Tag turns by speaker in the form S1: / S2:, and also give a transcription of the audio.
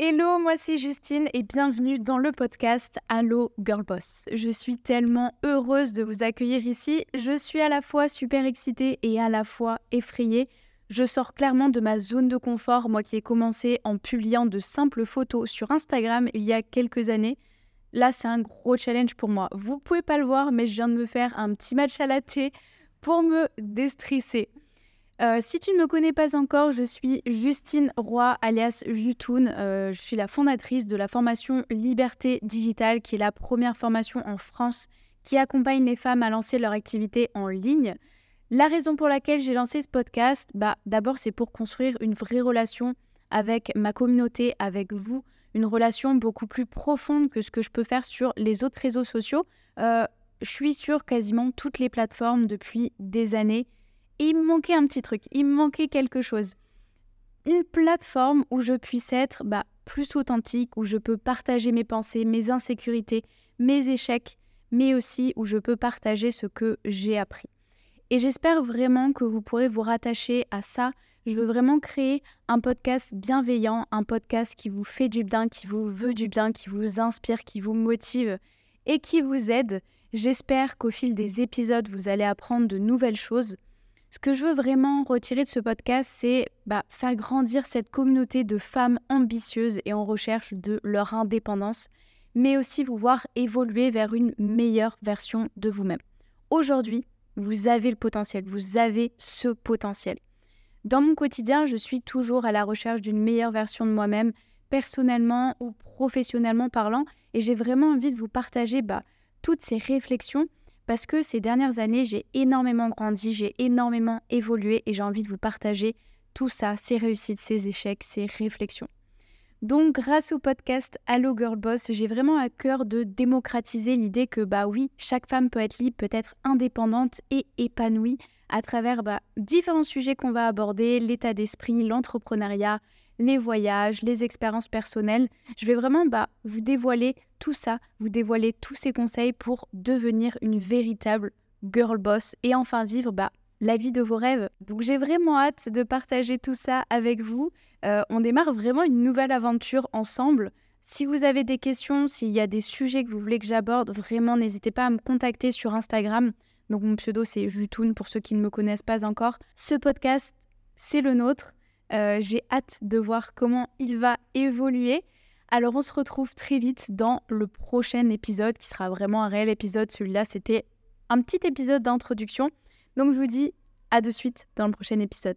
S1: Hello, moi c'est Justine et bienvenue dans le podcast Allo Girl Boss. Je suis tellement heureuse de vous accueillir ici. Je suis à la fois super excitée et à la fois effrayée. Je sors clairement de ma zone de confort, moi qui ai commencé en publiant de simples photos sur Instagram il y a quelques années. Là, c'est un gros challenge pour moi. Vous pouvez pas le voir, mais je viens de me faire un petit match à la thé pour me déstresser. Euh, si tu ne me connais pas encore, je suis Justine Roy, alias Jutoun. Euh, je suis la fondatrice de la formation Liberté Digitale, qui est la première formation en France qui accompagne les femmes à lancer leur activité en ligne. La raison pour laquelle j'ai lancé ce podcast, bah, d'abord, c'est pour construire une vraie relation avec ma communauté, avec vous, une relation beaucoup plus profonde que ce que je peux faire sur les autres réseaux sociaux. Euh, je suis sur quasiment toutes les plateformes depuis des années il me manquait un petit truc, il me manquait quelque chose. Une plateforme où je puisse être bah, plus authentique, où je peux partager mes pensées, mes insécurités, mes échecs, mais aussi où je peux partager ce que j'ai appris. Et j'espère vraiment que vous pourrez vous rattacher à ça. Je veux vraiment créer un podcast bienveillant, un podcast qui vous fait du bien, qui vous veut du bien, qui vous inspire, qui vous motive et qui vous aide. J'espère qu'au fil des épisodes, vous allez apprendre de nouvelles choses. Ce que je veux vraiment retirer de ce podcast, c'est bah, faire grandir cette communauté de femmes ambitieuses et en recherche de leur indépendance, mais aussi vous voir évoluer vers une meilleure version de vous-même. Aujourd'hui, vous avez le potentiel, vous avez ce potentiel. Dans mon quotidien, je suis toujours à la recherche d'une meilleure version de moi-même, personnellement ou professionnellement parlant, et j'ai vraiment envie de vous partager bah, toutes ces réflexions parce que ces dernières années, j'ai énormément grandi, j'ai énormément évolué et j'ai envie de vous partager tout ça, ces réussites, ces échecs, ces réflexions. Donc, grâce au podcast Allo Girl Boss, j'ai vraiment à cœur de démocratiser l'idée que, bah oui, chaque femme peut être libre, peut être indépendante et épanouie à travers bah, différents sujets qu'on va aborder, l'état d'esprit, l'entrepreneuriat, les voyages, les expériences personnelles. Je vais vraiment bah, vous dévoiler tout ça, vous dévoiler tous ces conseils pour devenir une véritable girl boss et enfin vivre bah, la vie de vos rêves. Donc j'ai vraiment hâte de partager tout ça avec vous. Euh, on démarre vraiment une nouvelle aventure ensemble. Si vous avez des questions, s'il y a des sujets que vous voulez que j'aborde, vraiment n'hésitez pas à me contacter sur Instagram. Donc mon pseudo c'est Jutoun pour ceux qui ne me connaissent pas encore. Ce podcast, c'est le nôtre. Euh, j'ai hâte de voir comment il va évoluer. Alors on se retrouve très vite dans le prochain épisode qui sera vraiment un réel épisode. Celui-là, c'était un petit épisode d'introduction. Donc je vous dis à de suite dans le prochain épisode.